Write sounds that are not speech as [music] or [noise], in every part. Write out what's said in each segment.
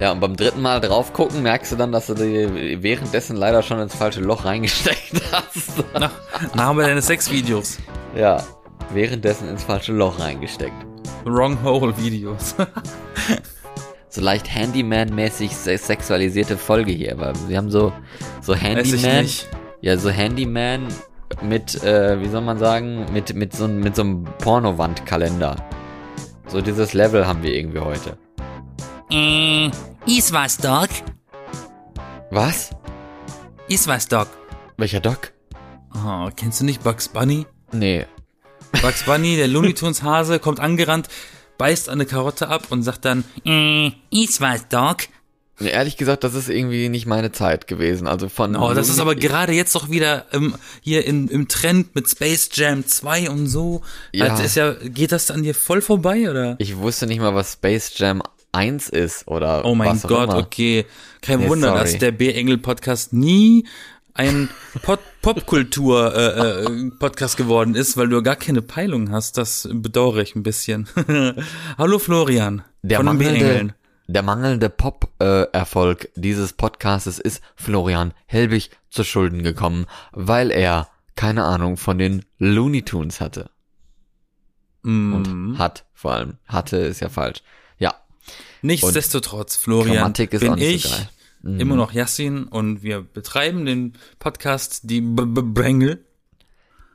Ja, und beim dritten Mal drauf gucken, merkst du dann, dass du die währenddessen leider schon ins falsche Loch reingesteckt [laughs] hast. Nach, Name deines Sexvideos. ja, währenddessen ins falsche Loch reingesteckt. Wrong Hole Videos. [laughs] So leicht Handyman-mäßig se sexualisierte Folge hier, weil wir haben so, so Handyman. nicht. Ja, so Handyman mit, äh, wie soll man sagen, mit, mit so, mit so einem Pornowandkalender. So dieses Level haben wir irgendwie heute. Äh, ist was, Doc? Was? Ist was, Doc? Welcher Doc? Oh, kennst du nicht Bugs Bunny? Nee. Bugs Bunny, der Looney Tunes Hase, kommt angerannt, beißt eine Karotte ab und sagt dann, äh, ist was, Doc? Ehrlich gesagt, das ist irgendwie nicht meine Zeit gewesen. Also von. Oh, das ist aber gerade jetzt doch wieder ähm, hier in, im Trend mit Space Jam 2 und so. Ja. Also ist ja, geht das an dir voll vorbei, oder? Ich wusste nicht mal, was Space Jam 1 ist oder Oh mein Gott, okay. Kein Nee, Wunder, dass sorry. der B-Engel-Podcast nie ein [laughs] Pod Popkultur-Podcast geworden ist, weil du gar keine Peilung hast. Das bedauere ich ein bisschen. [laughs] Hallo Florian Der von mangelnde, der mangelnde Pop-Erfolg dieses Podcastes ist Florian Helbig zu Schulden gekommen, weil er keine Ahnung von den Looney Tunes hatte. Und Mm. hat vor allem. Hatte ist ja falsch. Nichtsdestotrotz, Florian, bin auch nicht ich so geil. Mhm. immer noch Yassin und wir betreiben den Podcast Die B -B Brängel.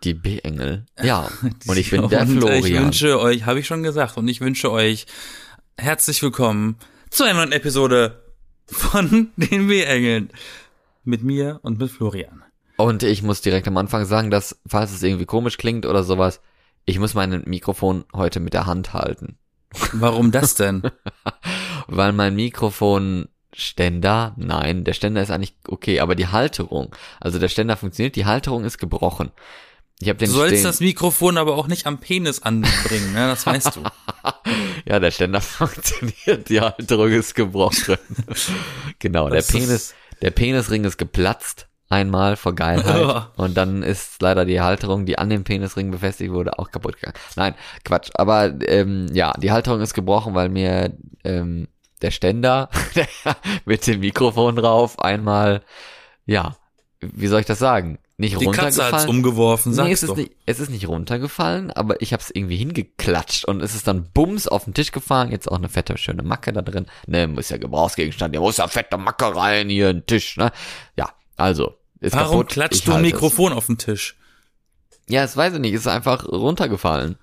die B-Engel. Ja, [laughs] und ich bin der und Ich Florian. wünsche euch, habe ich schon gesagt, und ich wünsche euch herzlich willkommen zu einer neuen Episode von [laughs] den B-Engeln. Mit mir und mit Florian. Und ich muss direkt am Anfang sagen, dass, falls es irgendwie komisch klingt oder sowas, ich muss mein Mikrofon heute mit der Hand halten. Warum das denn? [laughs] Weil mein Mikrofonständer, nein, der Ständer ist eigentlich okay, aber die Halterung, also der Ständer funktioniert, die Halterung ist gebrochen. Ich habe Du den sollst stehen, das Mikrofon aber auch nicht am Penis anbringen, ne? Das weißt du. [laughs] ja, der Ständer [laughs] funktioniert, die Halterung ist gebrochen. genau, der Das ist- Penis, der Penisring ist geplatzt einmal vor Geilheit [laughs] und dann ist leider die Halterung, die an dem Penisring befestigt wurde, auch kaputt gegangen. Nein, Quatsch. Aber ähm, ja, die Halterung ist gebrochen, weil mir ähm, der Ständer [laughs] mit dem Mikrofon drauf einmal, ja, wie soll ich das sagen? Nicht Die Katze runtergefallen. hat's umgeworfen, Nee, sag's es ist, nicht, es ist nicht runtergefallen, aber ich habe es irgendwie hingeklatscht und es ist dann bums auf den Tisch gefahren. Jetzt auch eine fette, schöne Macke da drin. Ne, muss ja Gebrauchsgegenstand. Ja, muss ja fette Macke rein hier, ein Tisch, ne? Ja, also. Ist Warum kaputt, klatscht du ein Mikrofon auf den Tisch? Es. Ja, das weiß ich nicht. Es ist einfach runtergefallen.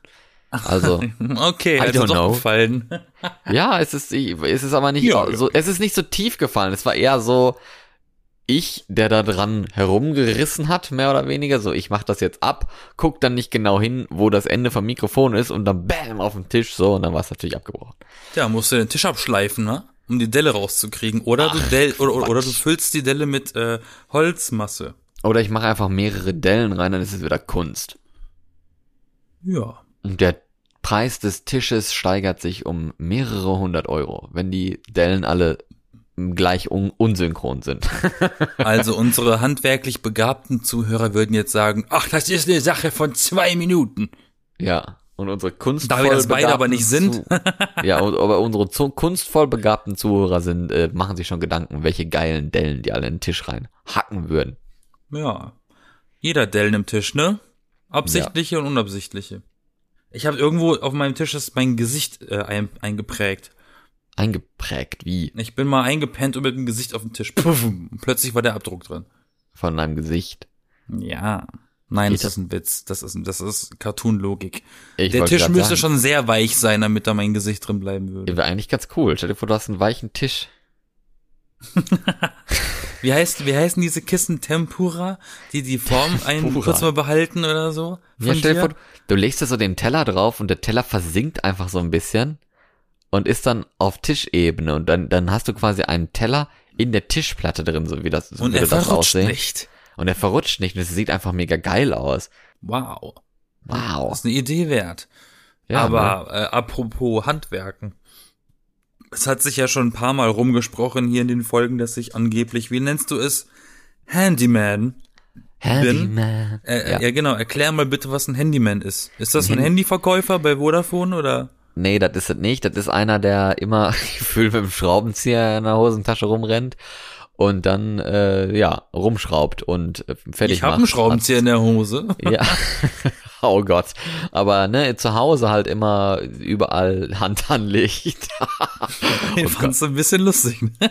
Also, [laughs] Okay, I also don't doch know. gefallen. [laughs] ja, es ist, es ist aber nicht ja. so, es ist nicht so tief gefallen. Es war eher so, ich, der da dran herumgerissen hat, mehr oder weniger, so ich mach das jetzt ab, guck dann nicht genau hin, wo das Ende vom Mikrofon ist und dann bam auf den Tisch so und dann war es natürlich abgebrochen. Ja, musst du den Tisch abschleifen, ne? Um die Delle rauszukriegen. Oder du Dell, oder, oder, oder du füllst die Delle mit äh, Holzmasse. Oder ich mache einfach mehrere Dellen rein, dann ist es wieder Kunst. Ja. Und der Preis des Tisches steigert sich um mehrere hundert Euro, wenn die Dellen alle gleich un unsynchron sind. [laughs] Also unsere handwerklich begabten Zuhörer würden jetzt sagen, ach, das ist eine Sache von zwei Minuten. ja. Und unsere kunstvoll Da wir das beide aber nicht sind. Ja, aber unsere zu kunstvoll begabten Zuhörer sind, äh, machen sich schon Gedanken, welche geilen Dellen die alle in den Tisch rein hacken würden. Ja. Jeder Dellen im Tisch, ne? Absichtliche und unabsichtliche. Ich habe irgendwo auf meinem Tisch ist mein Gesicht äh, ein, eingeprägt. Eingeprägt, wie Ich bin mal eingepennt und mit dem Gesicht auf dem Tisch. Puff, und plötzlich war der Abdruck drin. von deinem Gesicht. Ja. Nein, Geht das ist ein Witz. Das ist, das ist Cartoon-Logik. Der Tisch müsste sagen, schon sehr weich sein, damit da mein Gesicht drin bleiben würde. Wäre eigentlich ganz cool. Stell dir vor, du hast einen weichen Tisch. [laughs] Wie heißt, wie heißen diese Kissen Tempura, die die Form ein kurz mal behalten oder so? Ja, stell dir dir? vor, du legst da so den Teller drauf und der Teller versinkt einfach so ein bisschen und ist dann auf Tischebene und dann, dann hast du quasi einen Teller in der Tischplatte drin, so wie das, so und würde er das verrutscht aussehen. nicht. Und er verrutscht nicht und es sieht einfach mega geil aus. Wow. Wow. Das ist eine Idee wert. Ja, ne? Aber äh, apropos Handwerken. Es hat sich ja schon ein paar Mal rumgesprochen hier in den Folgen, dass ich angeblich, wie nennst du es? Handyman. Handyman. Äh, ja. ja. genau, erklär mal bitte, was ein Handyman ist. Ist das ein Hand- Handyverkäufer bei Vodafone oder? Nee, das ist es nicht. Das ist einer, der immer [laughs] gefühlt mit dem Schraubenzieher in der Hosentasche rumrennt und dann äh, ja rumschraubt und äh, fertig Ich habe einen Schraubenzieher in der Hose. [laughs] Ja. oh Gott. Aber ne, zu Hause halt immer überall Hand [laughs] anlegt. Den fandst du ein bisschen lustig. Ne?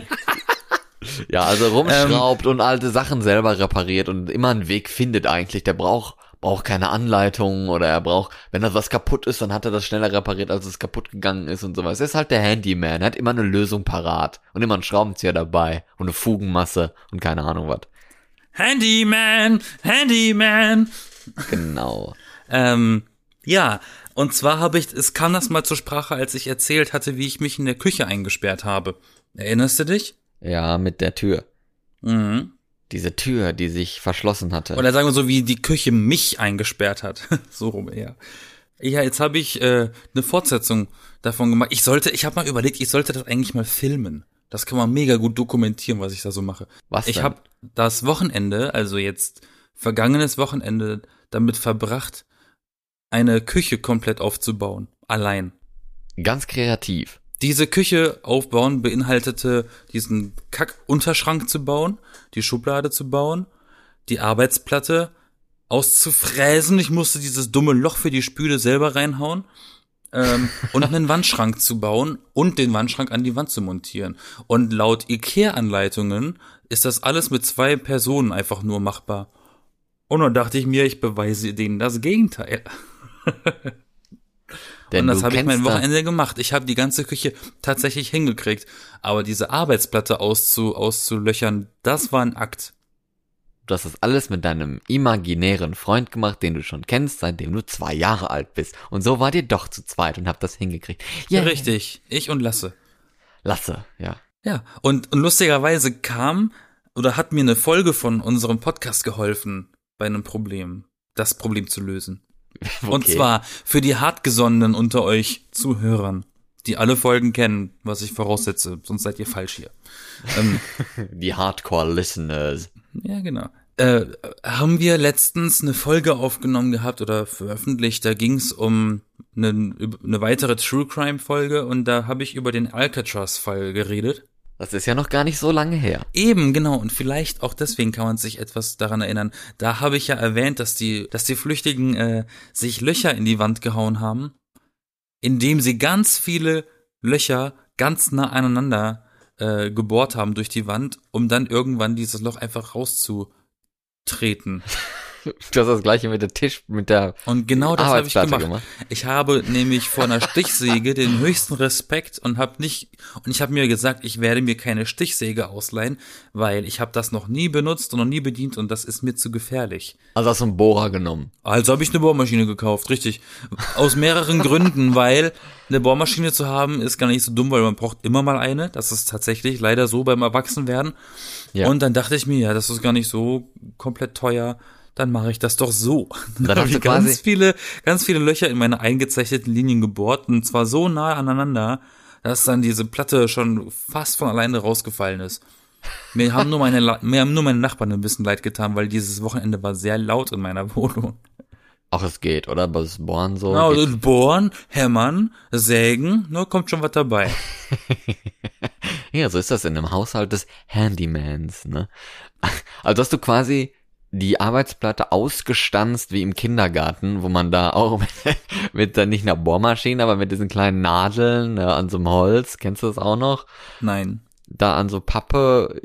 ja, also rumschraubt ähm, und alte Sachen selber repariert und immer einen Weg findet eigentlich. Der braucht braucht keine Anleitung oder er braucht, wenn da was kaputt ist, dann hat er das schneller repariert, als es kaputt gegangen ist und sowas. Er ist halt der Handyman, er hat immer eine Lösung parat und immer einen Schraubenzieher dabei und eine Fugenmasse und keine Ahnung was. Handyman, Handyman. Genau. [laughs] ähm, ja, und zwar habe ich, es kam das mal zur Sprache, als ich erzählt hatte, wie ich mich in der Küche eingesperrt habe. Erinnerst du dich? Ja, mit der Tür. Mhm. Diese Tür, die sich verschlossen hatte. Oder sagen wir so, wie die Küche mich eingesperrt hat. [laughs] so rum eher. Ja, jetzt habe ich äh, eine Fortsetzung davon gemacht. Ich sollte, ich habe mal überlegt, ich sollte das eigentlich mal filmen. Das kann man mega gut dokumentieren, was ich da so mache. Was Ich habe das Wochenende, also jetzt vergangenes Wochenende, damit verbracht, eine Küche komplett aufzubauen. Allein. Ganz kreativ. Diese Küche aufbauen beinhaltete, diesen Kack-Unterschrank zu bauen, die Schublade zu bauen, die Arbeitsplatte auszufräsen. Ich musste dieses dumme Loch für die Spüle selber reinhauen. Ähm, [laughs] und einen Wandschrank zu bauen und den Wandschrank an die Wand zu montieren. Und laut IKEA-Anleitungen ist das alles mit zwei Personen einfach nur machbar. Und dann dachte ich mir, ich beweise denen das Gegenteil. [laughs] Denn und das habe ich mein Wochenende gemacht. Ich habe die ganze Küche tatsächlich hingekriegt. Aber diese Arbeitsplatte auszu, auszulöchern, das war ein Akt. Du hast das alles mit deinem imaginären Freund gemacht, den du schon kennst, seitdem du zwei Jahre alt bist. Und so wart ihr doch zu zweit und habt das hingekriegt. Ja, Yeah. richtig. Ich und Lasse. Lasse, ja. Ja. Und, und lustigerweise kam oder hat mir eine Folge von unserem Podcast geholfen bei einem Problem, das Problem zu lösen. [laughs] Und Okay. zwar für die hartgesonnenen unter euch Zuhörern, die alle Folgen kennen, was ich voraussetze, sonst seid ihr falsch hier. Ähm, [laughs] Die Hardcore-Listeners. Ja, genau. Äh, haben wir letztens eine Folge aufgenommen gehabt oder veröffentlicht, da ging es um eine, eine weitere True Crime Folge und da habe ich über den Alcatraz-Fall geredet. Das ist ja noch gar nicht so lange her. Eben, genau, und vielleicht auch deswegen kann man sich etwas daran erinnern. Da habe ich ja erwähnt, dass die, dass die Flüchtigen äh, sich Löcher in die Wand gehauen haben, indem sie ganz viele Löcher ganz nah aneinander äh, gebohrt haben durch die Wand, um dann irgendwann dieses Loch einfach rauszutreten. [laughs] Du hast das gleiche mit der Tisch, mit der Und genau das habe ich Arbeitsplatte gemacht. Ich habe nämlich vor einer Stichsäge [laughs] den höchsten Respekt und habe nicht und ich habe mir gesagt, ich werde mir keine Stichsäge ausleihen, weil ich habe das noch nie benutzt und noch nie bedient und das ist mir zu gefährlich. Also hast du einen Bohrer genommen. Also habe ich eine Bohrmaschine gekauft, richtig. Aus mehreren [laughs] Gründen, weil eine Bohrmaschine zu haben ist gar nicht so dumm, weil man braucht immer mal eine. Das ist tatsächlich leider so beim Erwachsenwerden. Ja. Und dann dachte ich mir, ja, das ist gar nicht so komplett teuer. Dann mache ich das doch so. Dann, habe ich ganz viele, ganz viele Löcher in meine eingezeichneten Linien gebohrt und zwar so nah aneinander, dass dann diese Platte schon fast von alleine rausgefallen ist. Mir haben nur meine, mir haben nur meine Nachbarn ein bisschen leid getan, weil dieses Wochenende war sehr laut in meiner Wohnung. Ach, es geht, oder? Das Bohren so. Genau, geht. also bohren, hämmern, sägen, nur kommt schon was dabei. [laughs] Ja, so ist das in einem Haushalt des Handymans, ne? Also hast du quasi die Arbeitsplatte ausgestanzt wie im Kindergarten, wo man da auch mit, [laughs] mit dann nicht einer Bohrmaschine, aber mit diesen kleinen Nadeln ne, an so einem Holz, kennst du das auch noch? Nein. Da an so Pappe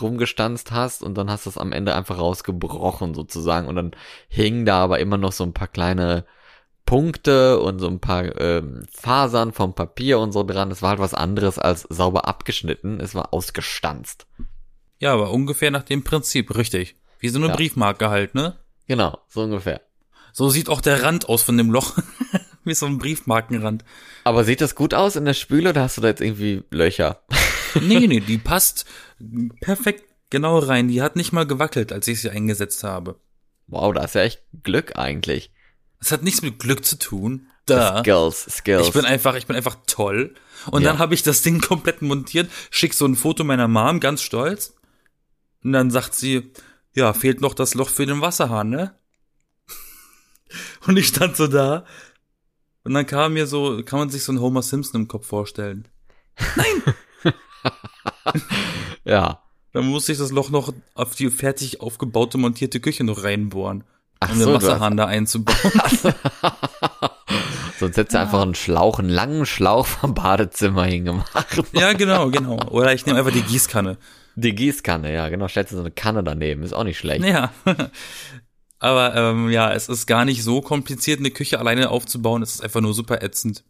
rumgestanzt hast und dann hast du es am Ende einfach rausgebrochen sozusagen und dann hingen da aber immer noch so ein paar kleine Punkte und so ein paar ähm, Fasern vom Papier und so dran. Es war halt was anderes als sauber abgeschnitten. Es war ausgestanzt. Ja, aber ungefähr nach dem Prinzip, richtig. Wie so eine Ja. Briefmarke halt, ne? Genau, so ungefähr. So sieht auch der Rand aus von dem Loch. [laughs] Wie so ein Briefmarkenrand. Aber sieht das gut aus in der Spüle oder hast du da jetzt irgendwie Löcher? Nee, nee, [laughs] die passt perfekt genau rein. Die hat nicht mal gewackelt, als ich sie eingesetzt habe. Wow, da ist ja echt Glück eigentlich. Das hat nichts mit Glück zu tun. Da. Skills, Skills. Ich bin einfach, ich bin einfach toll. Und Ja. dann habe ich das Ding komplett montiert, schick so ein Foto meiner Mom, ganz stolz. Und dann sagt sie, ja, fehlt noch das Loch für den Wasserhahn, ne? Und ich stand so da. Und dann kam mir so, kann man sich so einen Homer Simpson im Kopf vorstellen. Nein! [laughs] ja. Dann musste ich das Loch noch auf die fertig aufgebaute, montierte Küche noch reinbohren. Ach um so, den Wasserhahn da einzubauen. [laughs] Sonst hättest du einfach einen Schlauch, einen langen Schlauch vom Badezimmer hingemacht. ja, genau, genau. Oder ich nehme einfach die Gießkanne. Die Gießkanne, ja, genau. Stellst du so eine Kanne daneben, ist auch nicht schlecht. Ja. [laughs] Aber ähm, ja, es ist gar nicht so kompliziert, eine Küche alleine aufzubauen. Es ist einfach nur super ätzend.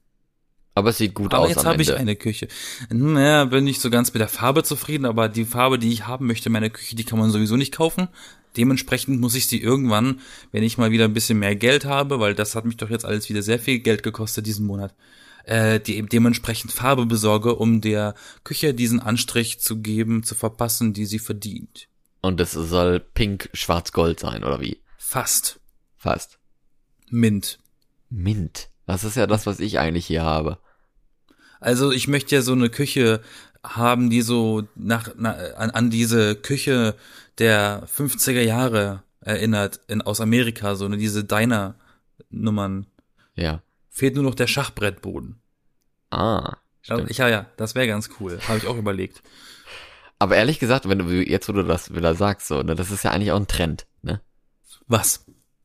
Aber es sieht gut Aber aus. jetzt habe ich eine Küche. Naja, bin nicht so ganz mit der Farbe zufrieden, aber die Farbe, die ich haben möchte, meine Küche, die kann man sowieso nicht kaufen. Dementsprechend muss ich sie irgendwann, wenn ich mal wieder ein bisschen mehr Geld habe, weil das hat mich doch jetzt alles wieder sehr viel Geld gekostet diesen Monat, äh, die eben dementsprechend Farbe besorge, um der Küche diesen Anstrich zu geben, zu verpassen, die sie verdient. Und es soll pink, schwarz, gold sein, oder wie? Fast. Fast. Mint. Mint. Das ist ja das, was ich eigentlich hier habe. Also ich möchte ja so eine Küche haben, die so nach, na, an, an diese Küche der 50er Jahre erinnert, in, aus Amerika, so eine, diese Diner-Nummern. Ja. Fehlt nur noch der Schachbrettboden. Ah. Ja, Stimmt. ich, ja, ja, das wäre ganz cool. Habe ich auch überlegt. Aber ehrlich gesagt, wenn du jetzt, wo du das wieder sagst, so, ne, das ist ja eigentlich auch ein Trend, ne? Was?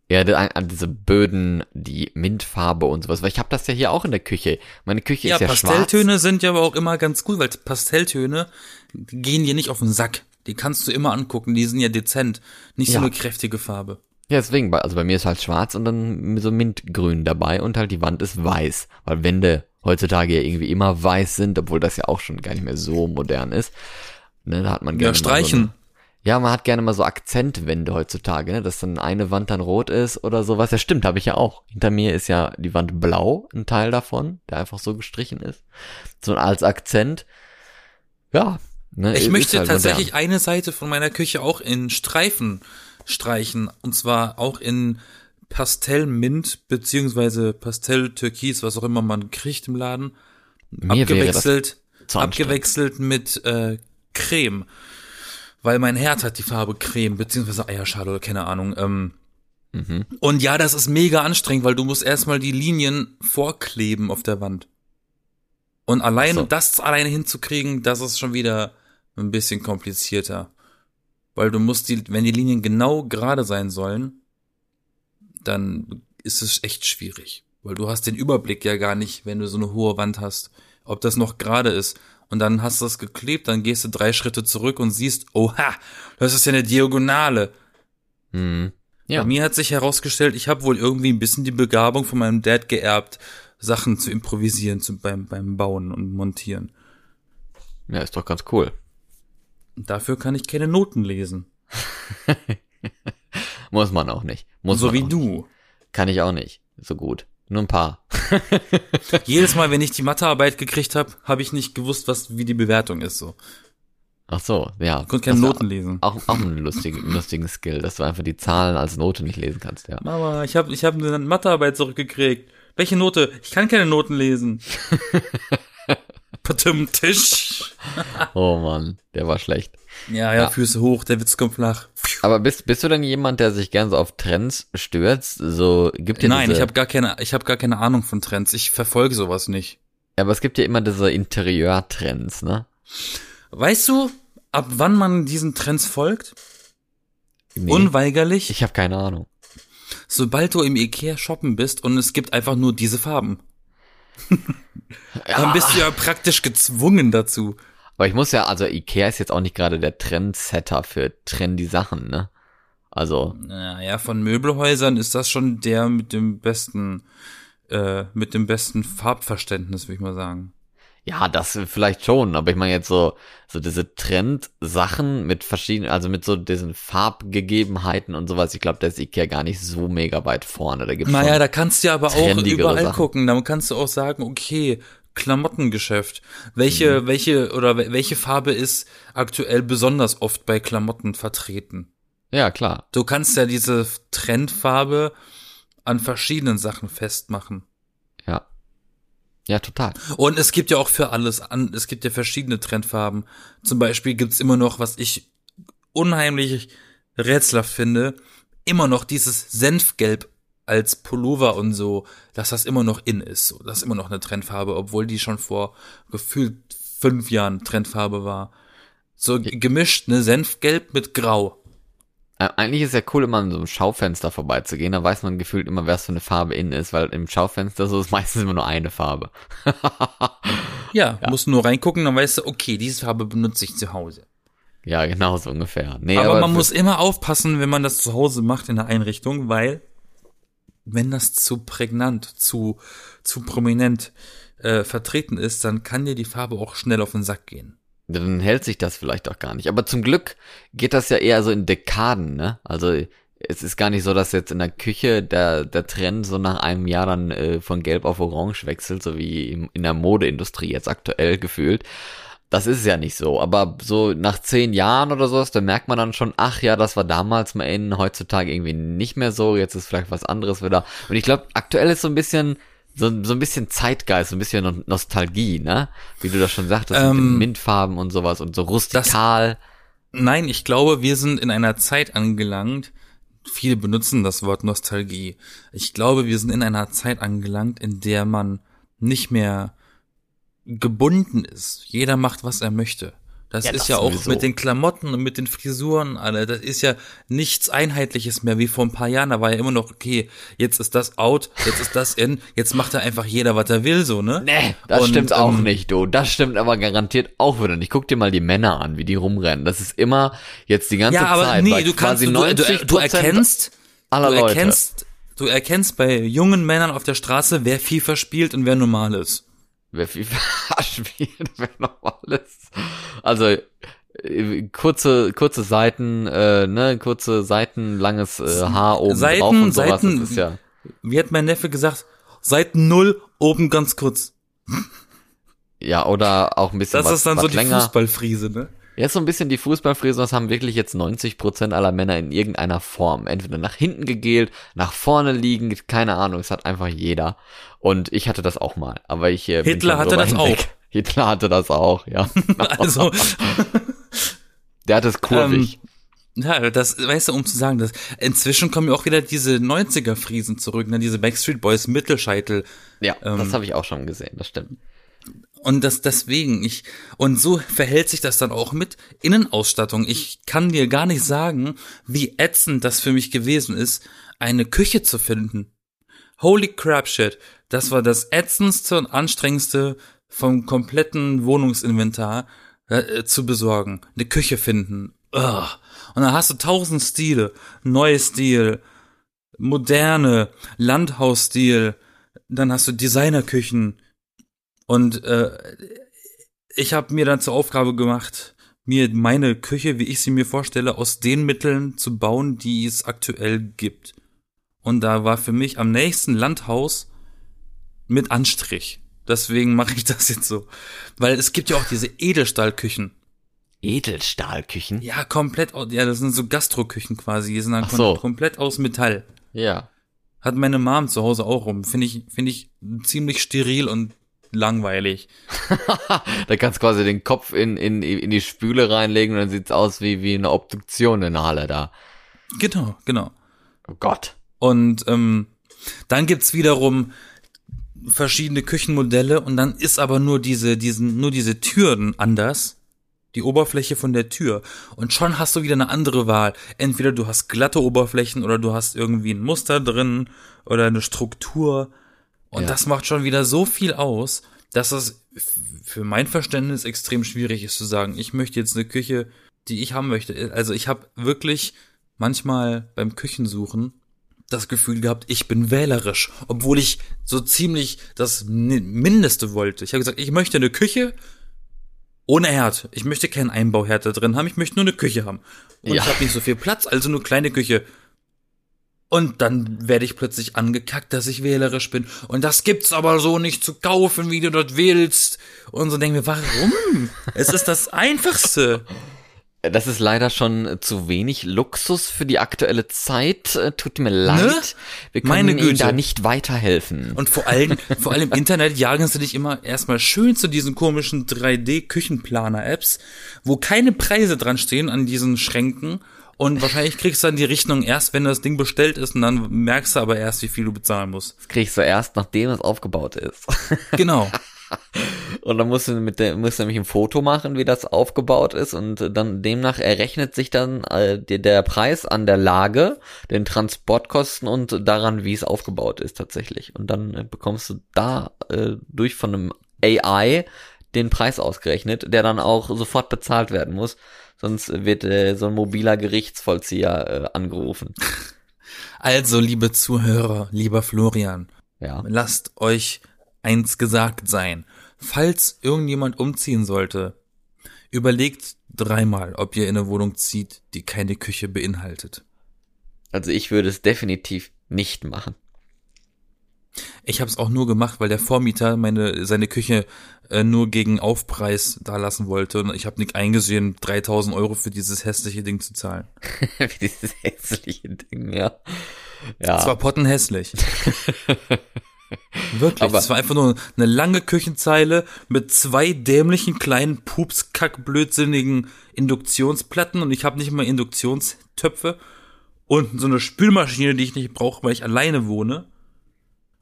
Ja, diese Böden, die Mintfarbe und sowas, weil ich habe das ja hier auch in der Küche. Meine Küche Ja, ist ja Pastelltöne sind ja aber auch immer ganz cool, weil Pastelltöne gehen dir nicht auf den Sack. Die kannst du immer angucken, die sind ja dezent. Nicht so Ja. eine kräftige Farbe. Ja, deswegen, also bei mir ist halt schwarz und dann so Mintgrün dabei und halt die Wand ist weiß, weil Wände heutzutage ja irgendwie immer weiß sind, obwohl das ja auch schon gar nicht mehr so modern ist. Ne, da hat man gerne Ja, mal so streichen. Ja, man hat gerne mal so Akzentwände heutzutage, ne? dass dann eine Wand dann rot ist oder sowas. Ja, stimmt, habe ich ja auch. Hinter mir ist ja die Wand blau, ein Teil davon, der einfach so gestrichen ist. So als Akzent. Ja. Ne, Ich möchte halt tatsächlich modern. eine Seite von meiner Küche auch in Streifen streichen. Und zwar auch in Pastellmint beziehungsweise Pastelltürkis, was auch immer man kriegt im Laden. Mir abgewechselt, abgewechselt mit äh, Creme. Weil mein Herd hat die Farbe Creme, beziehungsweise Eierschale oder keine Ahnung. Ähm, Mhm. und ja, das ist mega anstrengend, weil du musst erstmal die Linien vorkleben auf der Wand. Und allein so. das alleine hinzukriegen, das ist schon wieder ein bisschen komplizierter. Weil du musst die, wenn die Linien genau gerade sein sollen, dann ist es echt schwierig. Weil du hast den Überblick ja gar nicht, wenn du so eine hohe Wand hast, ob das noch gerade ist. Und dann hast du das geklebt, dann gehst du drei Schritte zurück und siehst, oha, das ist ja eine Diagonale. Mhm. Ja. Bei mir hat sich herausgestellt, ich habe wohl irgendwie ein bisschen die Begabung von meinem Dad geerbt, Sachen zu improvisieren zu, beim, beim Bauen und Montieren. ja, ist doch ganz cool. Dafür kann ich keine Noten lesen. [laughs] Muss man auch nicht. Muss so wie du. Nicht. Kann ich auch nicht. So gut. Nur ein paar. [laughs] Jedes Mal, wenn ich die Mathearbeit gekriegt habe, habe ich nicht gewusst, was wie die Bewertung ist. So. Ach so, ja. Ich konnte keine Noten lesen. Auch, auch einen lustigen, [laughs] lustigen Skill, dass du einfach die Zahlen als Note nicht lesen kannst, ja. Mama, ich habe ich hab eine Mathearbeit zurückgekriegt. Welche Note? Ich kann keine Noten lesen. Patum Tisch. Oh Mann, der war schlecht. Ja, ja, Ja. Füße hoch, der Witz kommt flach. Aber bist, bist du denn jemand, der sich gern so auf Trends stürzt? So, gibt dir Nein, diese, ich habe gar keine, ich habe gar keine Ahnung von Trends. Ich verfolge sowas nicht. aber es gibt ja immer diese Interieurtrends, ne? Weißt du, ab wann man diesen Trends folgt? Nee, Unweigerlich, ich habe keine Ahnung. sobald du im Ikea shoppen bist und es gibt einfach nur diese Farben. [laughs] Dann bist du ja praktisch gezwungen dazu. Aber ich muss ja, also Ikea ist jetzt auch nicht gerade der Trendsetter für trendy Sachen, ne? Also, Naja, von Möbelhäusern ist das schon der mit dem besten, äh, mit dem besten Farbverständnis, würde ich mal sagen. Ja, das vielleicht schon, aber ich meine jetzt so, so diese Trendsachen mit verschiedenen, also mit so diesen Farbgegebenheiten und sowas, ich glaube, da ist Ikea gar nicht so mega weit vorne. Da gibt's Naja, da kannst du ja aber auch überall Sachen. gucken. Da kannst du auch sagen, okay, Klamottengeschäft. Welche, Mhm. welche oder wel- welche Farbe ist aktuell besonders oft bei Klamotten vertreten? ja, klar. Du kannst ja diese Trendfarbe an verschiedenen Sachen festmachen. Ja. Total. Und es gibt ja auch für alles an, es gibt ja verschiedene Trendfarben. Zum Beispiel gibt's immer noch, was ich unheimlich rätselhaft finde, immer noch dieses Senfgelb als Pullover und so, dass das immer noch in ist. So. Das ist immer noch eine Trendfarbe, obwohl die schon vor gefühlt fünf Jahren Trendfarbe war. So gemischt, ne, Senfgelb mit Grau. Äh, Eigentlich ist ja cool, immer an so einem Schaufenster vorbeizugehen. Da weiß man gefühlt immer, was für eine Farbe innen ist, weil im Schaufenster so ist [laughs] meistens immer nur eine Farbe. [laughs] Ja, musst nur reingucken, dann weißt du, okay, diese Farbe benutze ich zu Hause. ja, genau so ungefähr. Nee, aber, man für- muss immer aufpassen, wenn man das zu Hause macht in der Einrichtung, weil wenn das zu prägnant, zu, zu prominent äh, vertreten ist, dann kann dir die Farbe auch schnell auf den Sack gehen. Dann hält sich das vielleicht auch gar nicht. Aber zum Glück geht das ja eher so in Dekaden, ne? Also es ist gar nicht so, dass jetzt in der Küche der, der Trend so nach einem Jahr dann äh, von Gelb auf Orange wechselt, so wie in der Modeindustrie jetzt aktuell gefühlt. Das ist ja nicht so. Aber so nach zehn Jahren oder sowas, da merkt man dann schon, ach ja, das war damals mal in, heutzutage irgendwie nicht mehr so, jetzt ist vielleicht was anderes wieder. Und ich glaube, aktuell ist so ein bisschen, so, so ein bisschen Zeitgeist, so ein bisschen No- Nostalgie, ne? Wie du das schon sagtest, mit den Ähm, Mintfarben und sowas und so rustikal. Nein, ich glaube, wir sind in einer Zeit angelangt, viele benutzen das Wort Nostalgie. Ich glaube, wir sind in einer Zeit angelangt, in der man nicht mehr gebunden ist. Jeder macht, was er möchte. Das Ja, ist das ja auch sowieso. mit den Klamotten und mit den Frisuren, alle. Das ist ja nichts Einheitliches mehr wie vor ein paar Jahren. Da war ja immer noch, okay, jetzt ist das out, jetzt ist das in, jetzt macht da einfach jeder, was er will, so, ne? Nee, das Und, stimmt auch ähm, nicht, du. Das stimmt aber garantiert auch wieder nicht. Guck dir mal die Männer an, wie die rumrennen. Das ist immer jetzt die ganze Ja, aber Zeit. nee, du kannst, du, du, 90% du erkennst, aller du Leute. erkennst, du erkennst bei jungen Männern auf der Straße, wer FIFA spielt und wer normal ist. Wer FIFA [laughs] spielt, wer noch alles. Also äh, kurze kurze Seiten, äh, ne, kurze Seiten, langes äh, Haar oben Seiten, drauf und sowas. Seiten- das ist ja Wie hat mein Neffe gesagt? Seiten null, oben ganz kurz. ja oder auch ein bisschen Das was, ist dann was so die länger. Fußballfriese, ne? Ist so ein bisschen die Fußballfrisuren, das haben wirklich jetzt 90% aller Männer in irgendeiner Form. Entweder nach hinten gegelt, nach vorne liegend, keine Ahnung, es hat einfach jeder. Und ich hatte das auch mal, aber ich äh, Hitler hatte das hinweg. auch. [laughs] Hitler hatte das auch, ja. [laughs] Also, [laughs] Der hat es kurvig. ja, das, weißt du, um zu sagen, dass inzwischen kommen ja auch wieder diese 90er Friesen zurück, ne? Diese Backstreet Boys Mittelscheitel. ja, ähm, das habe ich auch schon gesehen, das stimmt. Und das deswegen, ich, und so verhält sich das dann auch mit Innenausstattung. Ich kann dir gar nicht sagen, wie ätzend das für mich gewesen ist, eine Küche zu finden. Holy crap shit. Das war das ätzendste und anstrengendste vom kompletten Wohnungsinventar äh, zu besorgen. Eine Küche finden. Ugh. Und dann hast du tausend Stile. Neustil, moderne, Landhausstil. Dann hast du Designerküchen. Und äh, ich habe mir dann zur Aufgabe gemacht, mir meine Küche, wie ich sie mir vorstelle, aus den Mitteln zu bauen, die es aktuell gibt. Und da war für mich am nächsten Landhaus mit Anstrich. Deswegen mache ich das jetzt so. Weil es gibt ja auch diese Edelstahlküchen. Edelstahlküchen? Ja, komplett, au- ja, das sind so Gastroküchen quasi. Die sind dann so. kom komplett aus Metall. Ja. Hat meine Mom zu Hause auch rum. Finde ich, finde ich ziemlich steril und langweilig. [laughs] da kannst du quasi den Kopf in, in, in die Spüle reinlegen und dann sieht's aus wie, wie eine Obduktion in der Halle da. Genau, genau. Oh Gott. Und ähm, dann gibt's wiederum verschiedene Küchenmodelle und dann ist aber nur diese, diesen, nur diese Türen anders. Die Oberfläche von der Tür. Und schon hast du wieder eine andere Wahl. Entweder du hast glatte Oberflächen oder du hast irgendwie ein Muster drin oder eine Struktur. Und Ja. das macht schon wieder so viel aus, dass es für mein Verständnis extrem schwierig ist zu sagen, ich möchte jetzt eine Küche, die ich haben möchte. Also ich habe wirklich manchmal beim Küchensuchen das Gefühl gehabt, ich bin wählerisch, obwohl ich so ziemlich das Mi- Mindeste wollte. Ich habe gesagt, ich möchte eine Küche ohne Herd. Ich möchte keinen Einbauherd da drin haben, ich möchte nur eine Küche haben. Und Ja. ich habe nicht so viel Platz, also nur kleine Küche. Und dann werde ich plötzlich angekackt, dass ich wählerisch bin. Und das gibt's aber so nicht zu kaufen, wie du dort willst. Und so denken wir, warum? es ist das Einfachste. Das ist leider schon zu wenig Luxus für die aktuelle Zeit. Tut mir leid. Wir können Ihnen da nicht weiterhelfen. Und vor allem, vor allem im Internet jagen sie dich immer erstmal schön zu diesen komischen 3D-Küchenplaner-Apps, wo keine Preise dran stehen an diesen Schränken. Und wahrscheinlich kriegst du dann die Rechnung erst, wenn das Ding bestellt ist und dann merkst du aber erst, wie viel du bezahlen musst. Das kriegst du erst, nachdem es aufgebaut ist. [laughs] Genau. Und dann musst du mit der, musst du nämlich ein Foto machen, wie das aufgebaut ist und dann demnach errechnet sich dann äh, der, der Preis an der Lage, den Transportkosten und daran, wie es aufgebaut ist tatsächlich. Und dann äh, bekommst du da äh, durch von einem AI den Preis ausgerechnet, der dann auch sofort bezahlt werden muss. Sonst wird äh, so ein mobiler Gerichtsvollzieher äh, angerufen. [laughs] Also, liebe Zuhörer, lieber Florian, Ja. lasst euch eins gesagt sein. Falls irgendjemand umziehen sollte, überlegt dreimal, ob ihr in eine Wohnung zieht, die keine Küche beinhaltet. Also ich würde es definitiv nicht machen. Ich habe es auch nur gemacht, weil der Vormieter meine seine Küche äh, nur gegen Aufpreis da lassen wollte und ich habe nicht eingesehen, 3000 Euro für dieses hässliche Ding zu zahlen. [laughs] Dieses hässliche Ding, ja. Es Ja. war pottenhässlich. [laughs] Wirklich, Aber- es war einfach nur eine lange Küchenzeile mit zwei dämlichen kleinen pupskack-blödsinnigen Induktionsplatten und ich habe nicht mal Induktionstöpfe und so eine Spülmaschine, die ich nicht brauche, weil ich alleine wohne.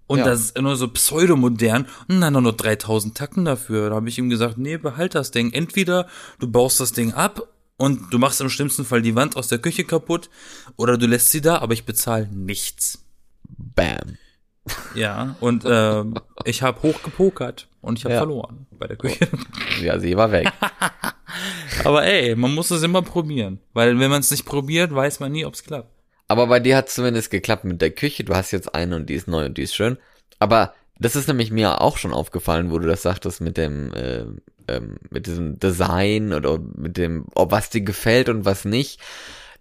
Und Ja. das ist nur so pseudomodern und dann nur 3000 Tacken dafür. Da habe ich ihm gesagt, nee, behalt das Ding. Entweder du baust das Ding ab und du machst im schlimmsten Fall die Wand aus der Küche kaputt oder du lässt sie da, aber ich bezahle nichts. Bam. Ja, und ähm, [laughs] ich habe hochgepokert und ich habe Ja. verloren bei der Küche. Ja, sie war weg. [laughs] Aber ey, man muss es immer probieren, weil wenn man es nicht probiert, weiß man nie, ob es klappt. Aber bei dir hat zumindest geklappt mit der Küche. Du hast jetzt eine und die ist neu und die ist schön. Aber das ist nämlich mir auch schon aufgefallen, wo du das sagtest mit dem, äh, ähm, mit diesem Design oder mit dem, ob was dir gefällt und was nicht.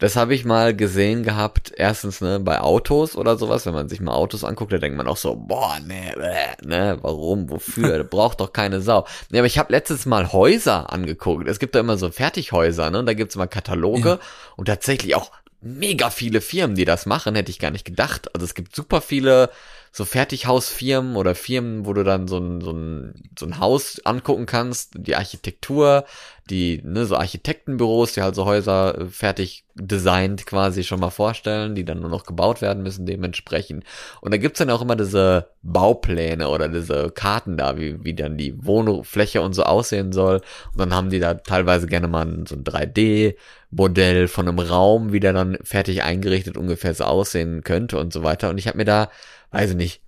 Das habe ich mal gesehen gehabt, erstens ne, bei Autos oder sowas, wenn man sich mal Autos anguckt, da denkt man auch so, boah, ne, bäh, ne, warum, wofür, [laughs] braucht doch keine Sau. Ne, aber ich habe letztes Mal Häuser angeguckt. Es gibt da immer so Fertighäuser, ne, und da gibt's mal Kataloge Ja. und tatsächlich auch mega viele Firmen, die das machen, hätte ich gar nicht gedacht. Also es gibt super viele so Fertighausfirmen oder Firmen, wo du dann so ein, so ein, so ein Haus angucken kannst, die Architektur, die, ne, so Architektenbüros, die halt so Häuser äh, fertig designt quasi schon mal vorstellen, die dann nur noch gebaut werden müssen dementsprechend. Und da gibt's dann auch immer diese Baupläne oder diese Karten da, wie, wie dann die Wohnfläche und so aussehen soll. Und dann haben die da teilweise gerne mal so ein 3D-Modell von einem Raum, wie der dann fertig eingerichtet ungefähr so aussehen könnte und so weiter. Und ich habe mir da, weiß ich nicht,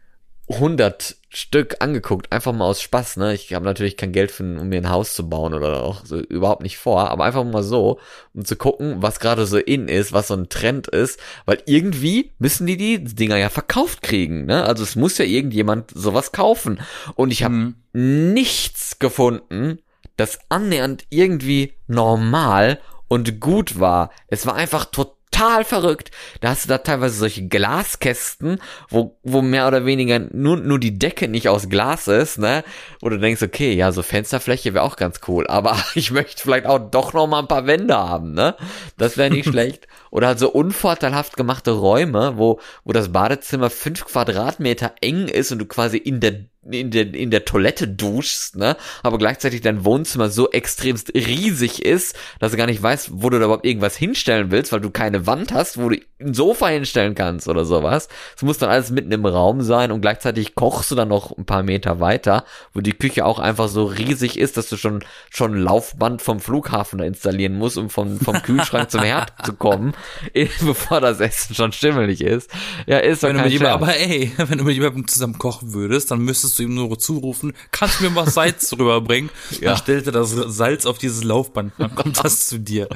100 Stück angeguckt, einfach mal aus Spaß, ne? Ich habe natürlich kein Geld für, um mir ein Haus zu bauen oder auch so überhaupt nicht vor, aber einfach mal so, um zu gucken, was gerade so in ist, was so ein Trend ist, weil irgendwie müssen die die Dinger ja verkauft kriegen, ne? Also es muss ja irgendjemand sowas kaufen und ich habe Mhm. nichts gefunden, das annähernd irgendwie normal und gut war. Es war einfach total verrückt. Da hast du da teilweise solche Glaskästen, wo, wo mehr oder weniger nur, nur die Decke nicht aus Glas ist, ne? Wo du denkst, okay, ja, so Fensterfläche wäre auch ganz cool, aber [laughs] ich möchte vielleicht auch doch noch mal ein paar Wände haben, ne? Das wäre nicht [laughs] schlecht. Oder halt so unvorteilhaft gemachte Räume, wo, wo das Badezimmer fünf Quadratmeter eng ist und du quasi in der in der, in der Toilette duschst, ne? Aber gleichzeitig dein Wohnzimmer so extremst riesig ist, dass du gar nicht weißt, wo du da überhaupt irgendwas hinstellen willst, weil du keine Wand hast, wo du ein Sofa hinstellen kannst oder sowas. Es muss dann alles mitten im Raum sein und gleichzeitig kochst du dann noch ein paar Meter weiter, wo die Küche auch einfach so riesig ist, dass du schon, schon Laufband vom Flughafen da installieren musst, um vom, vom Kühlschrank zum Herd [laughs] zu kommen, eh, bevor das Essen schon stimmelig ist. Ja, ist Wenn du mit jemandem, aber ey, [laughs] wenn du mit jemandem zusammen kochen würdest, dann müsstest du ihm nur zurufen, kannst du mir mal Salz [laughs] rüberbringen? Ja. Dann stellt er das Salz auf dieses Laufband, dann kommt das zu dir.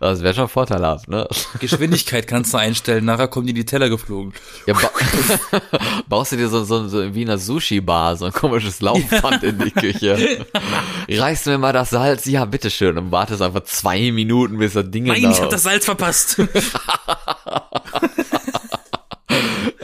Das wäre schon vorteilhaft, ne? Geschwindigkeit kannst du einstellen, nachher kommen dir die Teller geflogen. Ja, ba [laughs] baust du dir so, so, so wie in einer Sushi-Bar so ein komisches Laufband in die Küche. [laughs] Du mir mal das Salz? Ja, bitteschön. Und wartest einfach zwei Minuten, bis das Ding Nein, da ich hab das Salz verpasst.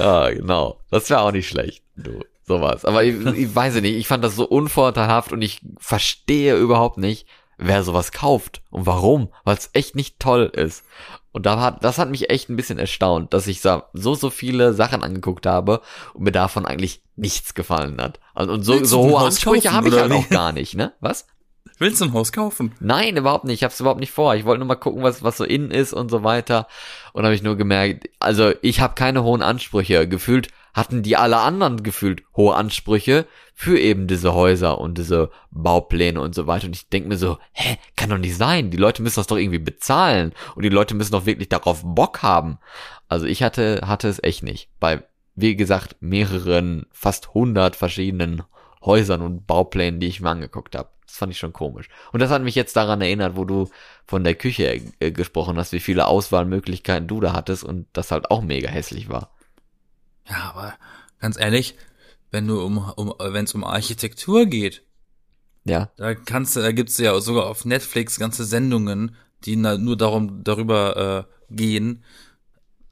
Ja, genau. Das wäre auch nicht schlecht. Du, sowas. Aber ich, ich weiß nicht, ich fand das so unvorteilhaft und ich verstehe überhaupt nicht, wer sowas kauft und warum, weil es echt nicht toll ist. Und da hat, das hat mich echt ein bisschen erstaunt, dass ich so, so, viele Sachen angeguckt habe und mir davon eigentlich nichts gefallen hat. Also, und so, Willst so hohe Ansprüche habe ich halt auch gar nicht, ne? Was? Willst du ein Haus kaufen? Nein, überhaupt nicht. Ich hab's überhaupt nicht vor. Ich wollte nur mal gucken, was, was so innen ist und so weiter. Und habe ich nur gemerkt, also ich habe keine hohen Ansprüche. Gefühlt hatten die alle anderen gefühlt hohe Ansprüche für eben diese Häuser und diese Baupläne und so weiter. Und ich denk mir so, hä, kann doch nicht sein. Die Leute müssen das doch irgendwie bezahlen. Und die Leute müssen doch wirklich darauf Bock haben. Also ich hatte, hatte es echt nicht. Bei, wie gesagt, mehreren, fast hundert verschiedenen Häusern und Bauplänen, die ich mir angeguckt habe. Das fand ich schon komisch. Und das hat mich jetzt daran erinnert, wo du von der Küche äh, gesprochen hast, wie viele Auswahlmöglichkeiten du da hattest und das halt auch mega hässlich war. Ja, aber ganz ehrlich, wenn du um, um wenn es um Architektur geht, ja, da kannst du, da gibt's ja sogar auf Netflix ganze Sendungen, die nur darum darüber äh, gehen,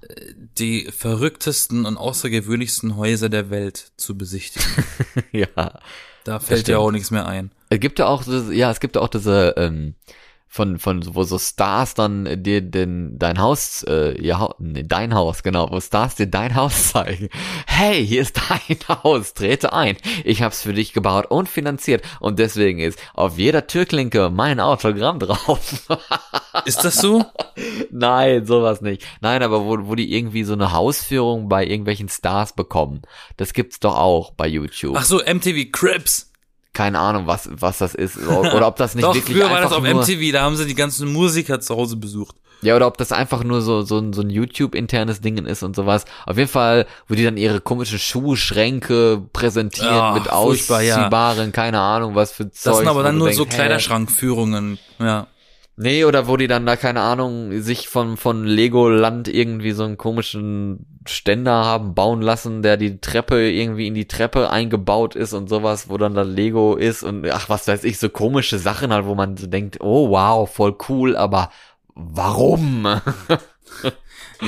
äh, die verrücktesten und außergewöhnlichsten Häuser der Welt zu besichtigen. [laughs] ja. Da fällt dir auch nichts mehr ein. Es gibt ja auch, ja, es gibt ja auch diese, ähm, von, von, wo so Stars dann dir den, dein Haus, äh, ihr, nee, dein Haus, genau, wo Stars dir dein Haus [laughs] zeigen. Hey, hier ist dein [laughs] Haus, trete ein. Ich hab's für dich gebaut und finanziert und deswegen ist auf jeder Türklinke mein Autogramm [laughs] drauf. ist das so? Nein, sowas nicht. Nein, aber wo, wo die irgendwie so eine Hausführung bei irgendwelchen Stars bekommen. Das gibt's doch auch bei YouTube. Ach so, MTV Crips keine Ahnung, was, was das ist. Oder ob das [laughs] nicht Doch, wirklich früher war das auf MTV, da haben sie die ganzen Musiker zu Hause besucht. Ja, oder ob das einfach nur so, so, ein so ein YouTube-internes Ding ist und sowas. Auf jeden Fall, wo die dann ihre komischen Schuhschränke präsentieren ja, mit ausziehbaren, ja. keine Ahnung, was für Zeug. Das sind aber dann nur denkst, so Kleiderschrankführungen, ja. Nee, oder wo die dann da, keine Ahnung, sich von, von Legoland irgendwie so einen komischen Ständer haben bauen lassen, der die Treppe irgendwie in die Treppe eingebaut ist und sowas, wo dann da Lego ist und ach, was weiß ich, so komische Sachen halt, wo man so denkt, oh wow, voll cool, aber warum? [laughs]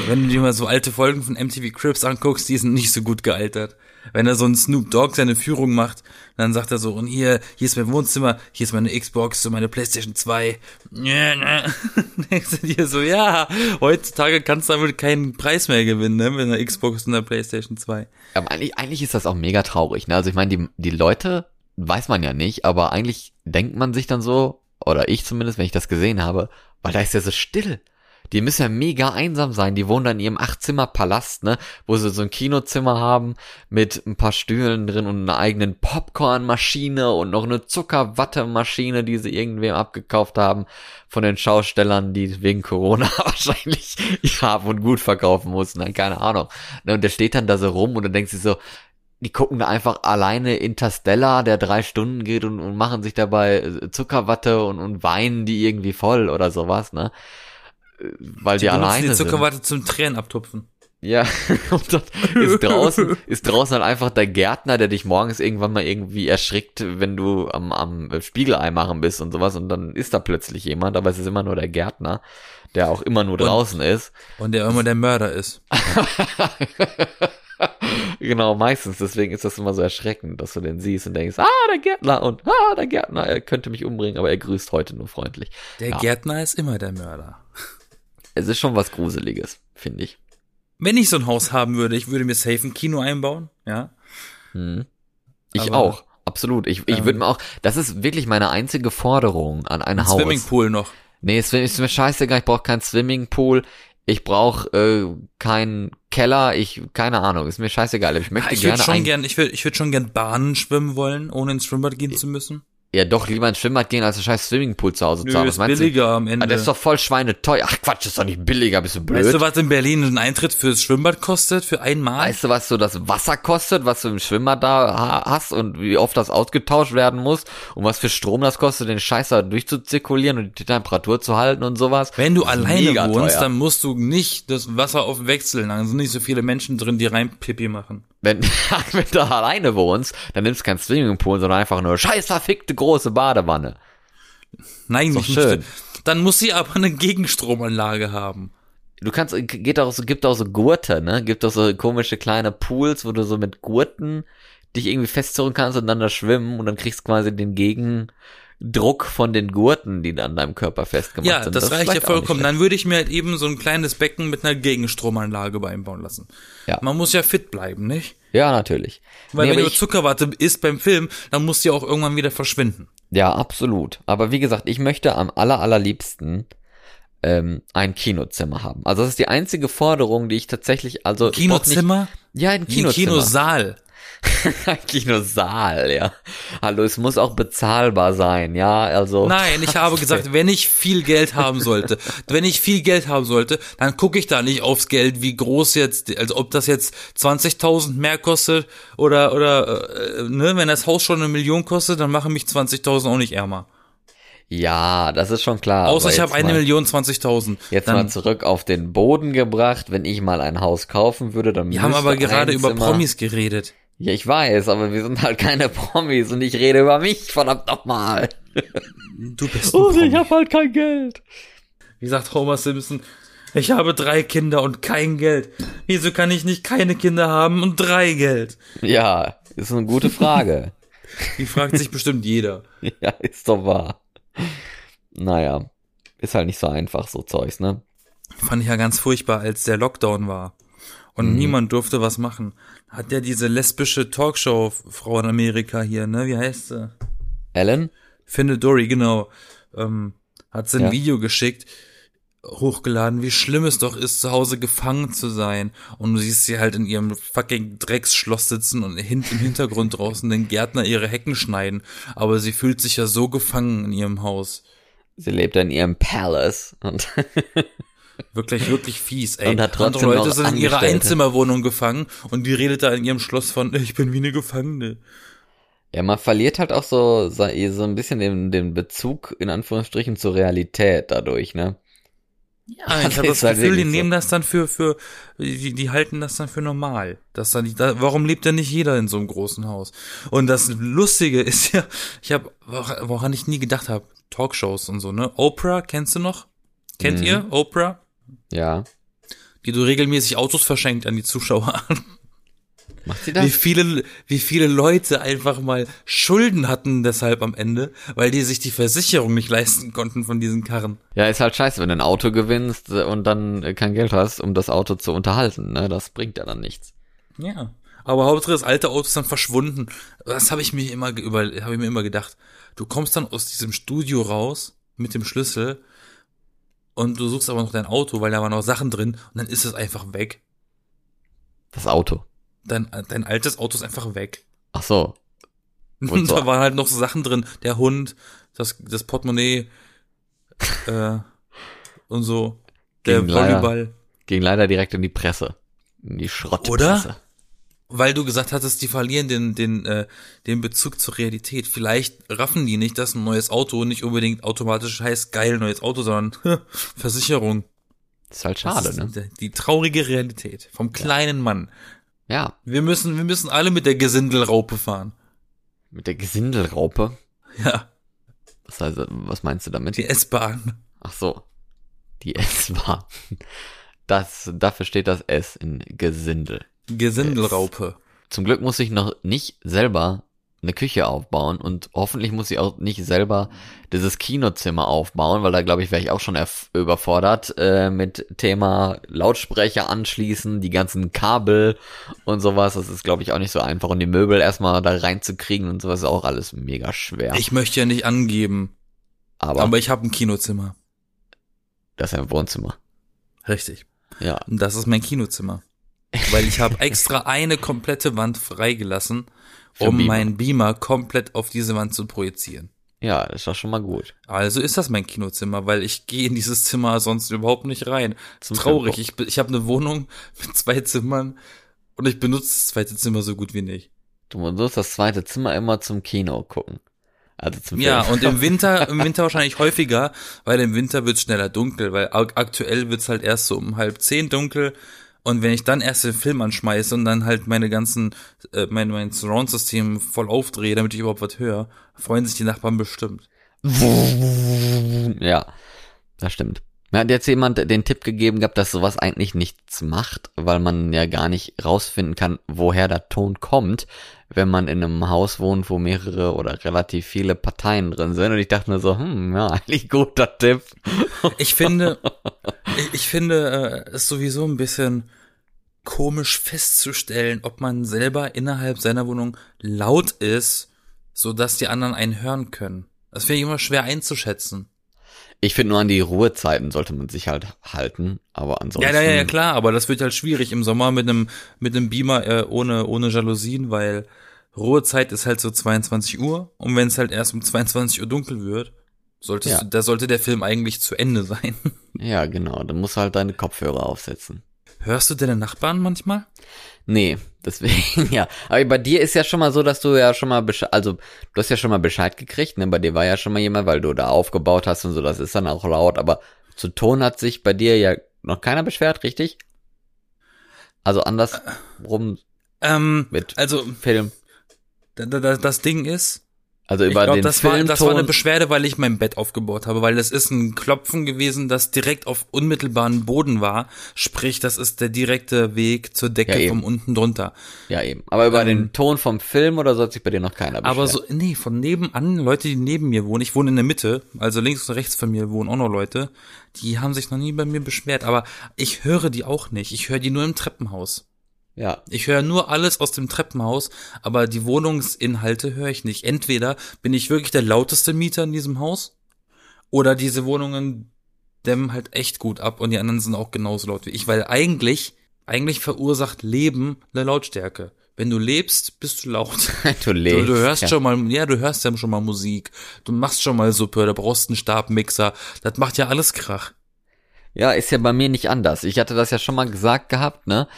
Wenn du dir mal so alte Folgen von MTV Crips anguckst, die sind nicht so gut gealtert wenn er so ein Snoop Dogg seine Führung macht, dann sagt er so, und hier, hier ist mein Wohnzimmer, hier ist meine Xbox, so meine Playstation 2. [laughs] Denkst du dir so, ja, heutzutage kannst du damit keinen Preis mehr gewinnen, ne, mit einer Xbox und einer Playstation 2. Aber eigentlich, eigentlich ist das auch mega traurig, ne? Also ich meine, die, die Leute, weiß man ja nicht, aber eigentlich denkt man sich dann so, oder ich zumindest, wenn ich das gesehen habe, weil da ist ja so still die müssen ja mega einsam sein. Die wohnen da in ihrem Achtzimmer-Palast, ne, wo sie so ein Kinozimmer haben mit ein paar Stühlen drin und einer eigenen Popcornmaschine und noch eine Zuckerwattemaschine, die sie irgendwem abgekauft haben von den Schaustellern, die wegen Corona [laughs] wahrscheinlich ja und gut verkaufen mussten. Ne, keine Ahnung. Ne, und der steht dann da so rum und dann denkt sie so, die gucken da einfach alleine Interstellar, der drei Stunden geht und, und machen sich dabei Zuckerwatte und, und weinen die irgendwie voll oder sowas, ne? Weil die, die alleine die Zuckerwatte sind. zum Tränen abtupfen. Ja, [laughs] und dann ist draußen, ist draußen halt einfach der Gärtner, der dich morgens irgendwann mal irgendwie erschrickt, wenn du am, am Spiegelei machen bist und sowas und dann ist da plötzlich jemand, aber es ist immer nur der Gärtner, der auch immer nur draußen und, ist. Und der immer der Mörder ist. [laughs] genau, meistens, deswegen ist das immer so erschreckend, dass du den siehst und denkst, ah, der Gärtner und ah, der Gärtner, er könnte mich umbringen, aber er grüßt heute nur freundlich. Der ja. Gärtner ist immer der Mörder. Es ist schon was Gruseliges, finde ich. Wenn ich so ein Haus haben würde, ich würde mir safe ein Kino einbauen, ja. Hm. Ich Aber, auch, absolut. Ich, ich ähm, würde mir auch, das ist wirklich meine einzige Forderung an ein, ein Haus. Swimmingpool noch. Nee, es ist mir scheißegal, ich brauche keinen Swimmingpool. Ich brauche äh, keinen Keller, ich keine Ahnung, ist mir scheißegal. Ich möchte ich gerne schon gern, ich würde ich würde schon gern Bahnen schwimmen wollen, ohne ins Schwimmbad gehen zu müssen. Ja, doch, lieber ins Schwimmbad gehen, als ein scheiß Swimmingpool zu Hause Nö, zu haben. Was ist billiger du? am Ende. Ah, das ist doch voll schweineteuer. Ach Quatsch, das ist doch nicht billiger, bist du blöd. Weißt du, was in Berlin ein Eintritt fürs Schwimmbad kostet, für einmal? Weißt du, was so das Wasser kostet, was du im Schwimmbad da hast und wie oft das ausgetauscht werden muss und was für Strom das kostet, den Scheiß da durchzuzirkulieren und die Temperatur zu halten und sowas? Wenn du alleine wohnst, teuer. dann musst du nicht das Wasser auf wechseln, dann sind nicht so viele Menschen drin, die rein Pipi machen. Wenn, [laughs] wenn du alleine wohnst, dann nimmst du kein Swimmingpool, sondern einfach nur scheiß verfickte große Badewanne. Nein, nicht schön. Dann muss sie aber eine Gegenstromanlage haben. Du kannst, geht auch so, gibt auch so Gurte, ne? Gibt auch so komische kleine Pools, wo du so mit Gurten dich irgendwie festzurren kannst und dann da schwimmen und dann kriegst du quasi den Gegendruck von den Gurten, die an deinem Körper festgemacht ja, sind. Ja, das, das reicht ja vollkommen. Dann würde ich mir halt eben so ein kleines Becken mit einer Gegenstromanlage einbauen lassen. Ja. Man muss ja fit bleiben, nicht? Ja, natürlich. Weil nee, wenn du Zuckerwatte isst beim Film, dann muss die auch irgendwann wieder verschwinden. Ja, absolut. Aber wie gesagt, ich möchte am aller, allerliebsten ähm, ein Kinozimmer haben. Also das ist die einzige Forderung, die ich tatsächlich, also Kinozimmer? Nicht, ja, ein Kinozimmer. Ein Kinosaal. [laughs] Kinosaal, ja. Hallo, es muss auch bezahlbar sein, ja, also. Nein, ich habe gesagt, [laughs] wenn ich viel Geld haben sollte, wenn ich viel Geld haben sollte, dann gucke ich da nicht aufs Geld, wie groß jetzt, also ob das jetzt 20.000 mehr kostet oder, oder, äh, ne, wenn das Haus schon eine Million kostet, dann machen mich 20.000 auch nicht ärmer. Ja, das ist schon klar. Außer ich habe eine Million zwanzigtausend. Jetzt dann, mal zurück auf den Boden gebracht. Wenn ich mal ein Haus kaufen würde, dann Wir haben aber gerade über Promis geredet. Ja, ich weiß, aber wir sind halt keine Promis und ich rede über mich, verdammt nochmal. Du bist ein Oh, Promi. ich habe halt kein Geld. Wie sagt Homer Simpson, ich habe drei Kinder und kein Geld. Wieso kann ich nicht keine Kinder haben und drei Geld? Ja, ist eine gute Frage. [laughs] Die fragt sich bestimmt jeder. Ja, ist doch wahr. Naja, ist halt nicht so einfach, so Zeugs, ne? Fand ich ja ganz furchtbar, als der Lockdown war und mhm. niemand durfte was machen. Hat ja diese lesbische Talkshow-Frau in Amerika hier, ne? Wie heißt sie? Ellen? Finde Dory, genau. Ähm, hat sie ein ja. Video geschickt, hochgeladen, wie schlimm es doch ist, zu Hause gefangen zu sein. Und du siehst sie halt in ihrem fucking Drecksschloss sitzen und im Hintergrund draußen den Gärtner ihre Hecken schneiden. Aber sie fühlt sich ja so gefangen in ihrem Haus. Sie lebt in ihrem Palace und [laughs] Wirklich, wirklich fies, ey. Und hat trotzdem Andere Leute sind in ihrer Einzimmerwohnung gefangen und die redet da in ihrem Schloss von, [laughs] ich bin wie eine Gefangene. Ja, man verliert halt auch so, so ein bisschen den, den Bezug, in Anführungsstrichen, zur Realität dadurch, ne? Ja, [laughs] ich habe das halt Gefühl, die so. nehmen das dann für, für, die, die halten das dann für normal. Das dann nicht, da, warum lebt denn nicht jeder in so einem großen Haus? Und das Lustige [laughs] ist ja, ich habe, woran ich nie gedacht habe, Talkshows und so, ne? Oprah, kennst du noch? Kennt mhm. ihr Oprah? Ja. Die du regelmäßig Autos verschenkt an die Zuschauer. Macht sie das? Wie viele, wie viele Leute einfach mal Schulden hatten deshalb am Ende, weil die sich die Versicherung nicht leisten konnten von diesen Karren. Ja, ist halt scheiße, wenn du ein Auto gewinnst und dann kein Geld hast, um das Auto zu unterhalten. Ne? Das bringt ja dann nichts. Ja. Aber Hauptsache das alte Auto ist dann verschwunden. Das habe ich mir immer über, habe ich mir immer gedacht. Du kommst dann aus diesem Studio raus mit dem Schlüssel und du suchst aber noch dein Auto, weil da waren noch Sachen drin und dann ist es einfach weg. Das Auto. Dein, dein altes Auto ist einfach weg. Ach so. [laughs] Und so. da waren halt noch so Sachen drin. Der Hund, das, das Portemonnaie [laughs] äh, und so. Der ging Volleyball. Leider, ging leider direkt in die Presse. In die Schrottpresse. Oder? Weil du gesagt hattest, die verlieren den, den, äh, den Bezug zur Realität. Vielleicht raffen die nicht, dass ein neues Auto nicht unbedingt automatisch heißt geil neues Auto, sondern [laughs] Versicherung. Das ist halt schade, ist ne? Die traurige Realität vom kleinen ja. Mann. Ja. Wir müssen, wir müssen alle mit der Gesindelraupe fahren. Mit der Gesindelraupe? Ja. Was, heißt, was meinst du damit? Die S-Bahn. Ach so. Die S-Bahn. Das, dafür steht das S in Gesindel. Gesindelraupe. Zum Glück muss ich noch nicht selber eine Küche aufbauen und hoffentlich muss ich auch nicht selber dieses Kinozimmer aufbauen, weil da glaube ich wäre ich auch schon überfordert äh, mit Thema Lautsprecher anschließen, die ganzen Kabel und sowas. Das ist glaube ich auch nicht so einfach und die Möbel erstmal da reinzukriegen und sowas ist auch alles mega schwer. Ich möchte ja nicht angeben, aber, aber ich habe ein Kinozimmer. Das ist ein Wohnzimmer. Richtig. Ja. Und das ist mein Kinozimmer. Weil ich habe extra eine komplette Wand freigelassen, um Beamer. meinen Beamer komplett auf diese Wand zu projizieren. Ja, ist doch schon mal gut. Also ist das mein Kinozimmer, weil ich gehe in dieses Zimmer sonst überhaupt nicht rein. Zum traurig. Ich, ich habe eine Wohnung mit zwei Zimmern und ich benutze das zweite Zimmer so gut wie nicht. Du benutzt das zweite Zimmer immer zum Kino gucken. Also zum ja, und im [laughs] Winter, im Winter wahrscheinlich häufiger, weil im Winter wird schneller dunkel, weil aktuell wird's halt erst so um halb zehn dunkel und wenn ich dann erst den Film anschmeiße und dann halt meine ganzen, äh, mein, mein Surround-System voll aufdrehe, damit ich überhaupt was höre, freuen sich die Nachbarn bestimmt. Ja, das stimmt. Mir hat jetzt jemand den Tipp gegeben gehabt, dass sowas eigentlich nichts macht, weil man ja gar nicht rausfinden kann, woher der Ton kommt, wenn man in einem Haus wohnt, wo mehrere oder relativ viele Parteien drin sind. Und ich dachte nur so, hm, ja, [laughs] eigentlich guter Tipp. Ich finde, ich, ich finde, es äh, ist sowieso ein bisschen komisch festzustellen, ob man selber innerhalb seiner Wohnung laut ist, so dass die anderen einen hören können. Das finde ich immer schwer einzuschätzen. Ich finde nur an die Ruhezeiten sollte man sich halt halten, aber ansonsten. Ja, ja, ja, klar, aber das wird halt schwierig im Sommer mit einem mit einem Beamer äh, ohne ohne Jalousien, weil Ruhezeit ist halt so 22 Uhr und wenn es halt erst um 22 Uhr dunkel wird, solltest Ja. du, da sollte der Film eigentlich zu Ende [laughs] sein. Ja, genau. Dann musst du halt deine Kopfhörer aufsetzen. Hörst du deine Nachbarn manchmal? Nee, [laughs] deswegen, ja. Aber bei dir ist ja schon mal so, dass du ja schon mal Bescheid, also du hast ja schon mal Bescheid gekriegt, ne? Bei dir war ja schon mal jemand, weil du da aufgebaut hast und so, das ist dann auch laut, aber zu Ton hat sich bei dir ja noch keiner beschwert, richtig? Also andersrum Ähm, mit also Film. da, da, das Ding ist, Also ich über glaube, den das war, das war eine Filmton. Beschwerde, weil ich mein Bett aufgebaut habe, weil das ist ein Klopfen gewesen, das direkt auf unmittelbaren Boden war. Sprich, das ist der direkte Weg zur Decke Ja, vom unten drunter. ja, eben. Aber über Ähm, den Ton vom Film oder so hat sich bei dir noch keiner beschwert? Aber so, nee, von nebenan, Leute, die neben mir wohnen, ich wohne in der Mitte, also links und rechts von mir wohnen auch noch Leute, die haben sich noch nie bei mir beschwert, aber ich höre die auch nicht. Ich höre die nur im Treppenhaus. Ja, Ich höre nur alles aus dem Treppenhaus, aber die Wohnungsinhalte höre ich nicht. Entweder bin ich wirklich der lauteste Mieter in diesem Haus, oder diese Wohnungen dämmen halt echt gut ab und die anderen sind auch genauso laut wie ich, weil eigentlich, eigentlich verursacht Leben eine Lautstärke. Wenn du lebst, bist du laut. [laughs] du lebst. Du, du hörst ja. schon mal, ja, du hörst ja schon mal Musik. Du machst schon mal Suppe, da brauchst einen Stabmixer. Das macht ja alles Krach. Ja, ist ja bei mir nicht anders. Ich hatte das ja schon mal gesagt gehabt, ne?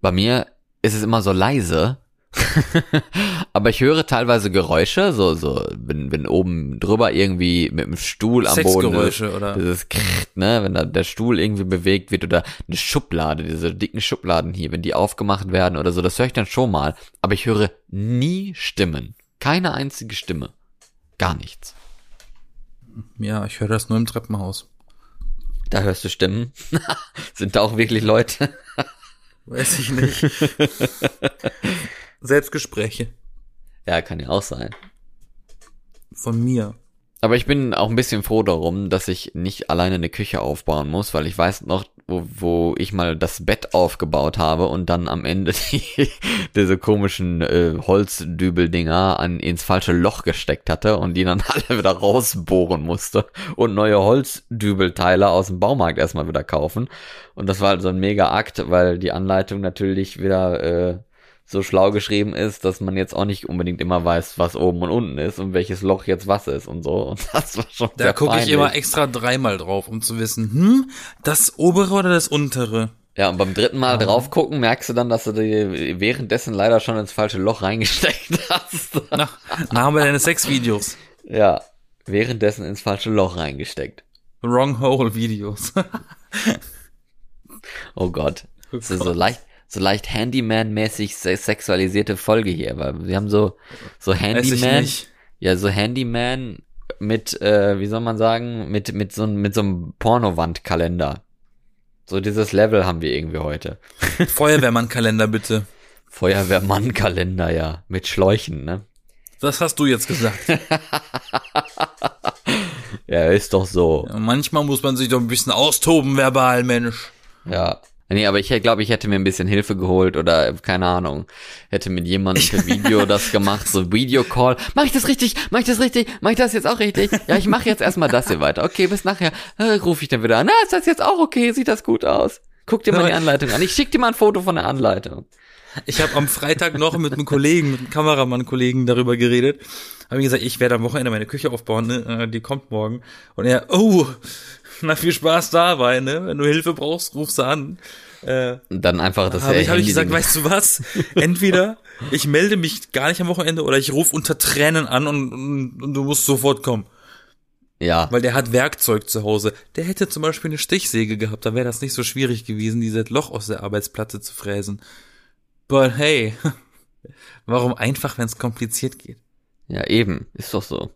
Bei mir ist es immer so leise. [laughs] Aber ich höre teilweise Geräusche, so, so, wenn, wenn oben drüber irgendwie mit dem Stuhl am Boden ist. Sexgeräusche, oder? Dieses Krrrt, ne, wenn da der Stuhl irgendwie bewegt wird oder eine Schublade, diese dicken Schubladen hier, wenn die aufgemacht werden oder so, das höre ich dann schon mal. Aber ich höre nie Stimmen. Keine einzige Stimme. Gar nichts. Ja, ich höre das nur im Treppenhaus. Da hörst du Stimmen. [laughs] Sind da auch wirklich Leute? Weiß ich nicht. [laughs] Selbstgespräche Ja, kann ja auch sein. von mir. Aber ich bin auch ein bisschen froh darum, dass ich nicht alleine eine Küche aufbauen muss, weil ich weiß noch, wo, wo ich mal das Bett aufgebaut habe und dann am Ende [laughs] die, diese komischen äh, Holzdübeldinger an ins falsche Loch gesteckt hatte und die dann [laughs] alle wieder rausbohren musste und neue Holzdübelteile aus dem Baumarkt erstmal wieder kaufen. Und das war halt so ein mega Akt, weil die Anleitung natürlich wieder äh, so schlau geschrieben ist, dass man jetzt auch nicht unbedingt immer weiß, was oben und unten ist und welches Loch jetzt was ist und so. [laughs] Und das war schon Da gucke ich immer extra dreimal drauf, um zu wissen, hm, das obere oder das untere? Ja, und beim dritten Mal Ah. drauf gucken, merkst du dann, dass du die währenddessen leider schon ins falsche Loch reingesteckt [laughs] hast. Na, na haben wir deine Sexvideos. ja, währenddessen ins falsche Loch reingesteckt. Wrong Hole Videos. [laughs] Oh Gott. Das ist so leicht, so leicht Handyman-mäßig se sexualisierte Folge hier, weil wir haben so, so Handyman, ja, so Handyman mit, äh, wie soll man sagen, mit, mit so, einem- mit so einem Pornowandkalender. So dieses Level haben wir irgendwie heute. [laughs] Feuerwehrmann-Kalender bitte. Feuerwehrmann-Kalender, ja. Mit Schläuchen, ne? Das hast du jetzt gesagt. [laughs] Ja, ist doch so. Ja, manchmal muss man sich doch ein bisschen austoben verbal, Mensch. Ja. Nee, aber ich glaube, ich hätte mir ein bisschen Hilfe geholt oder keine Ahnung, hätte mit jemandem per [laughs] Video das gemacht, so Videocall. Mach ich das richtig? Mach ich das richtig? Mach ich das jetzt auch richtig? Ja, ich mache jetzt erstmal das hier weiter. Okay, bis nachher äh, rufe ich dann wieder an. Na, ist das jetzt auch okay? Sieht das gut aus? Guck dir mal die [laughs] Anleitung an. Ich schick dir mal ein Foto von der Anleitung. Ich habe am Freitag noch mit einem Kollegen, mit einem Kameramann-Kollegen darüber geredet. Habe ihm gesagt, ich werde am Wochenende meine Küche aufbauen, ne? Äh, die kommt morgen. Und er, oh, na viel Spaß dabei, ne? Wenn du Hilfe brauchst, rufst du an. Äh, dann einfach das habe ich, hab ich gesagt, weißt du was? Entweder ich melde mich gar nicht am Wochenende oder ich rufe unter Tränen an und, und, und du musst sofort kommen. Ja, Weil der hat Werkzeug zu Hause. Der hätte zum Beispiel eine Stichsäge gehabt, da wäre das nicht so schwierig gewesen, dieses Loch aus der Arbeitsplatte zu fräsen. But hey, [laughs] warum einfach, wenn es kompliziert geht? ja eben, ist doch so.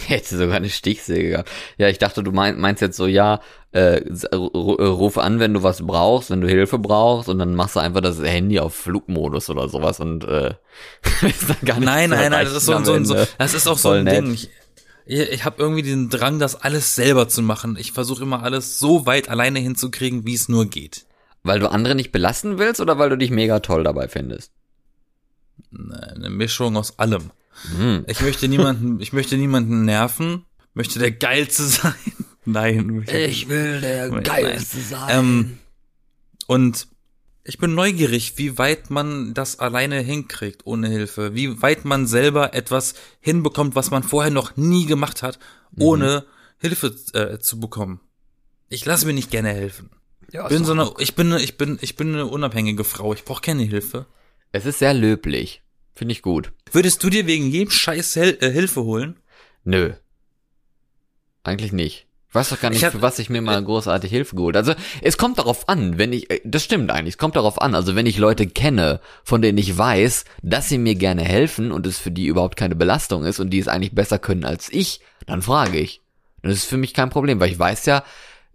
[laughs] Hätte sogar eine Stichsäge gehabt. Ja, ich dachte, du mein, meinst jetzt so, ja, äh, äh, ruf an, wenn du was brauchst, wenn du Hilfe brauchst und dann machst du einfach das Handy auf Flugmodus oder sowas und äh, [laughs] ist dann gar nicht Nein, nein, nein, das ist so, erreichen so, am so, das ist auch so ein nett. Ding. Ich, ich, ich habe irgendwie den Drang, das alles selber zu machen. Ich versuche immer alles so weit alleine hinzukriegen, wie es nur geht. Weil du andere nicht belasten willst oder weil du dich mega toll dabei findest? Eine Mischung aus allem. Hm. Ich möchte niemanden, [laughs] ich möchte niemanden nerven, möchte der Geilste [laughs] sein. Nein. Ich will der Geilste sein. Ähm, und ich bin neugierig, wie weit man das alleine hinkriegt, ohne Hilfe. Wie weit man selber etwas hinbekommt, was man vorher noch nie gemacht hat, ohne mhm. Hilfe äh, zu bekommen. Ich lasse mir nicht gerne helfen. Ja, bin so eine, ich bin, ich bin, ich bin eine unabhängige Frau. Ich brauche keine Hilfe. Es ist sehr löblich. Finde ich gut. Würdest du dir wegen jedem Scheiß Hel äh, Hilfe holen? Nö. Eigentlich nicht. Ich weiß doch gar nicht, hab, für was ich mir mal äh, großartig Hilfe geholt. Also es kommt darauf an, wenn ich, äh, das stimmt eigentlich, es kommt darauf an. Also wenn ich Leute kenne, von denen ich weiß, dass sie mir gerne helfen und es für die überhaupt keine Belastung ist und die es eigentlich besser können als ich, dann frage ich. Das ist für mich kein Problem, weil ich weiß ja,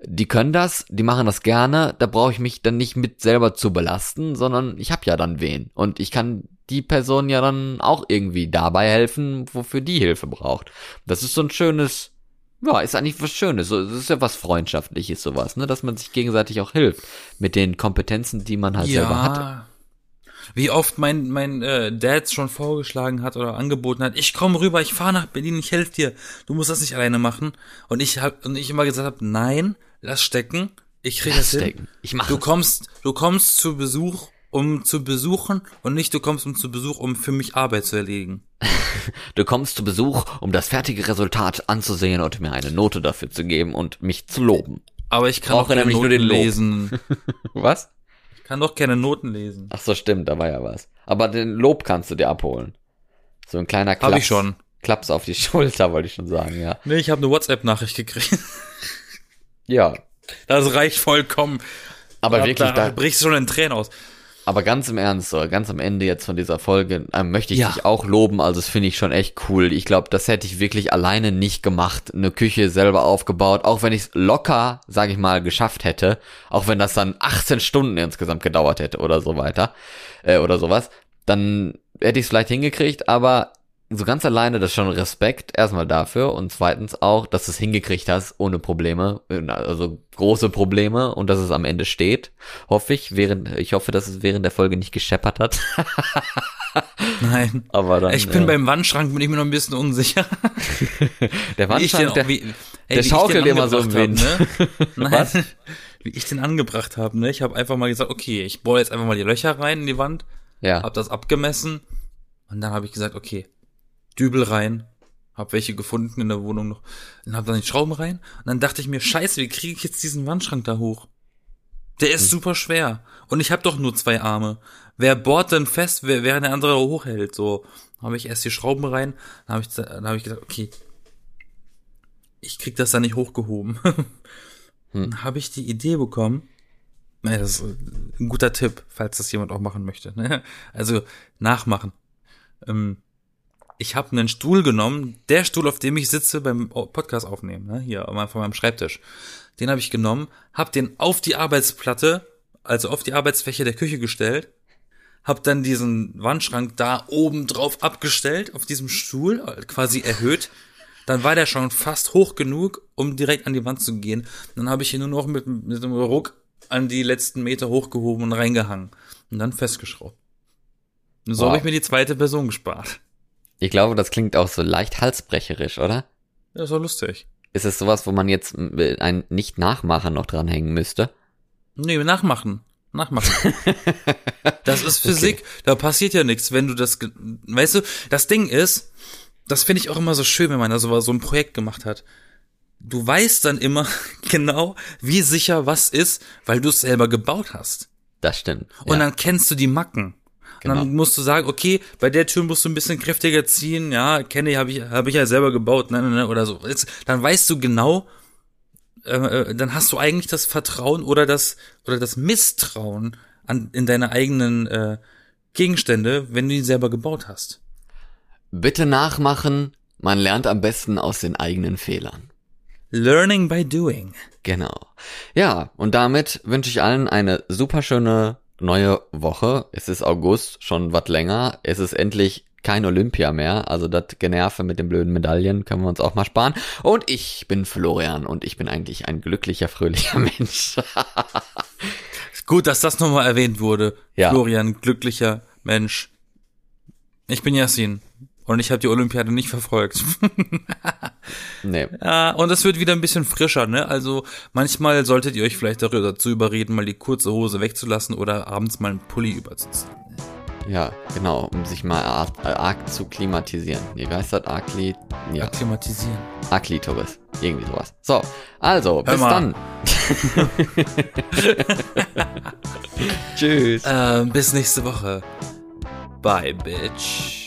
die können das, die machen das gerne, da brauche ich mich dann nicht mit selber zu belasten, sondern ich habe ja dann wen. Und ich kann die Person ja dann auch irgendwie dabei helfen, wofür die Hilfe braucht. Das ist so ein schönes ja, ist eigentlich was Schönes. So, das ist ja was Freundschaftliches, sowas, ne? Dass man sich gegenseitig auch hilft mit den Kompetenzen, die man halt ja. selber hat. Wie oft mein, mein äh, Dad schon vorgeschlagen hat oder angeboten hat, ich komme rüber, ich fahre nach Berlin, ich helfe dir. Du musst das nicht alleine machen. Und ich hab, und ich immer gesagt habe, nein, lass stecken. Ich krieg lass das stecken. hin. Ich mach du kommst, du kommst zu Besuch um zu besuchen und nicht du kommst um zu Besuch, um für mich Arbeit zu erledigen. [laughs] du kommst zu Besuch, um das fertige Resultat anzusehen und mir eine Note dafür zu geben und mich zu loben. Aber ich kann auch nämlich nur den lesen. [laughs] Was? Ich kann doch keine Noten lesen. Ach so, stimmt, da war ja was. Aber den Lob kannst du dir abholen. So ein kleiner Klaps. Hab ich schon. Klaps auf die [laughs] Schulter, wollte ich schon sagen, ja. Nee, ich habe eine WhatsApp-Nachricht gekriegt. ja. Das reicht vollkommen. Aber wirklich, da, da brichst du schon in Tränen aus. Aber ganz im Ernst, so, ganz am Ende jetzt von dieser Folge äh, möchte ich ja. dich auch loben. Also das finde ich schon echt cool. Ich glaube, das hätte ich wirklich alleine nicht gemacht. Eine Küche selber aufgebaut, auch wenn ich es locker, sage ich mal, geschafft hätte. Auch wenn das dann 18 Stunden insgesamt gedauert hätte oder so weiter äh, oder sowas. Dann hätte ich es vielleicht hingekriegt, aber so ganz alleine, das schon Respekt erstmal dafür und zweitens auch, dass du es hingekriegt hast ohne Probleme, also große Probleme und dass es am Ende steht, hoffe ich, während ich hoffe, dass es während der Folge nicht gescheppert hat. [laughs] Nein, aber dann, ich bin äh, beim Wandschrank bin ich mir noch ein bisschen unsicher. der Wandschrank, den, der, wie, ey, der schaukelt immer so im Wind. Hab, ne? [laughs] Nein, Was? Wie ich den angebracht habe, ne? Ich habe einfach mal gesagt, okay, ich bohre jetzt einfach mal die Löcher rein in die Wand, ja. habe das abgemessen und dann habe ich gesagt, okay, Dübel rein, hab welche gefunden in der Wohnung noch, dann hab dann die Schrauben rein und dann dachte ich mir, scheiße, wie kriege ich jetzt diesen Wandschrank da hoch? Der ist hm. super schwer und ich habe doch nur zwei Arme. Wer bohrt denn fest, während der andere hochhält? So habe ich erst die Schrauben rein, dann habe ich, dann hab ich gesagt, okay, ich krieg das da nicht hochgehoben. [laughs] hm. Dann habe ich die Idee bekommen. Naja, das ist ein guter Tipp, falls das jemand auch machen möchte. Ne? Also nachmachen. Ähm, ich habe einen Stuhl genommen, der Stuhl, auf dem ich sitze beim Podcast aufnehmen, ne, hier von meinem Schreibtisch. Den habe ich genommen, habe den auf die Arbeitsplatte, also auf die Arbeitsfläche der Küche gestellt, habe dann diesen Wandschrank da oben drauf abgestellt, auf diesem Stuhl, quasi erhöht. Dann war der schon fast hoch genug, um direkt an die Wand zu gehen. Dann habe ich ihn nur noch mit, mit einem Ruck an die letzten Meter hochgehoben und reingehangen und dann festgeschraubt. Und so wow. habe ich mir die zweite Person gespart. Ich glaube, das klingt auch so leicht halsbrecherisch, oder? Ja, doch lustig. Ist es sowas, wo man jetzt ein Nicht-Nachmachen noch dranhängen müsste? Nee, nachmachen. Nachmachen. [laughs] das ist Physik. Okay. Da passiert ja nichts, wenn du das, weißt du, das Ding ist, das finde ich auch immer so schön, wenn man da so, so ein Projekt gemacht hat. Du weißt dann immer [laughs] genau, wie sicher was ist, weil du es selber gebaut hast. Das stimmt. Und ja. dann kennst du die Macken. Genau. Dann musst du sagen, okay, bei der Tür musst du ein bisschen kräftiger ziehen, ja, kenne ich, habe ich, hab ich ja selber gebaut, ne, ne, ne, oder so. Jetzt, dann weißt du genau, äh, äh, dann hast du eigentlich das Vertrauen oder das oder das Misstrauen an in deine eigenen äh, Gegenstände, wenn du die selber gebaut hast. Bitte nachmachen, man lernt am besten aus den eigenen Fehlern. Learning by doing. Genau. Ja, und damit wünsche ich allen eine super schöne neue Woche. Es ist August, schon was länger. Es ist endlich kein Olympia mehr. Also das Generve mit den blöden Medaillen können wir uns auch mal sparen. Und ich bin Florian und ich bin eigentlich ein glücklicher, fröhlicher [laughs] Mensch. Gut, dass das nochmal erwähnt wurde. Ja. Florian, glücklicher Mensch. Ich bin Yasin. Und ich habe die Olympiade nicht verfolgt. [laughs] nee. Ja, und es wird wieder ein bisschen frischer, ne? Also manchmal solltet ihr euch vielleicht dazu überreden, mal die kurze Hose wegzulassen oder abends mal einen Pulli überzuziehen. Ja, genau, um sich mal arg, arg zu klimatisieren. Wie heißt das? Akli ja. Akklimatisieren. Aklitoris. Irgendwie sowas. So, also, bis dann. [laughs] [laughs] Tschüss. Ähm, bis nächste Woche. Bye, Bitch.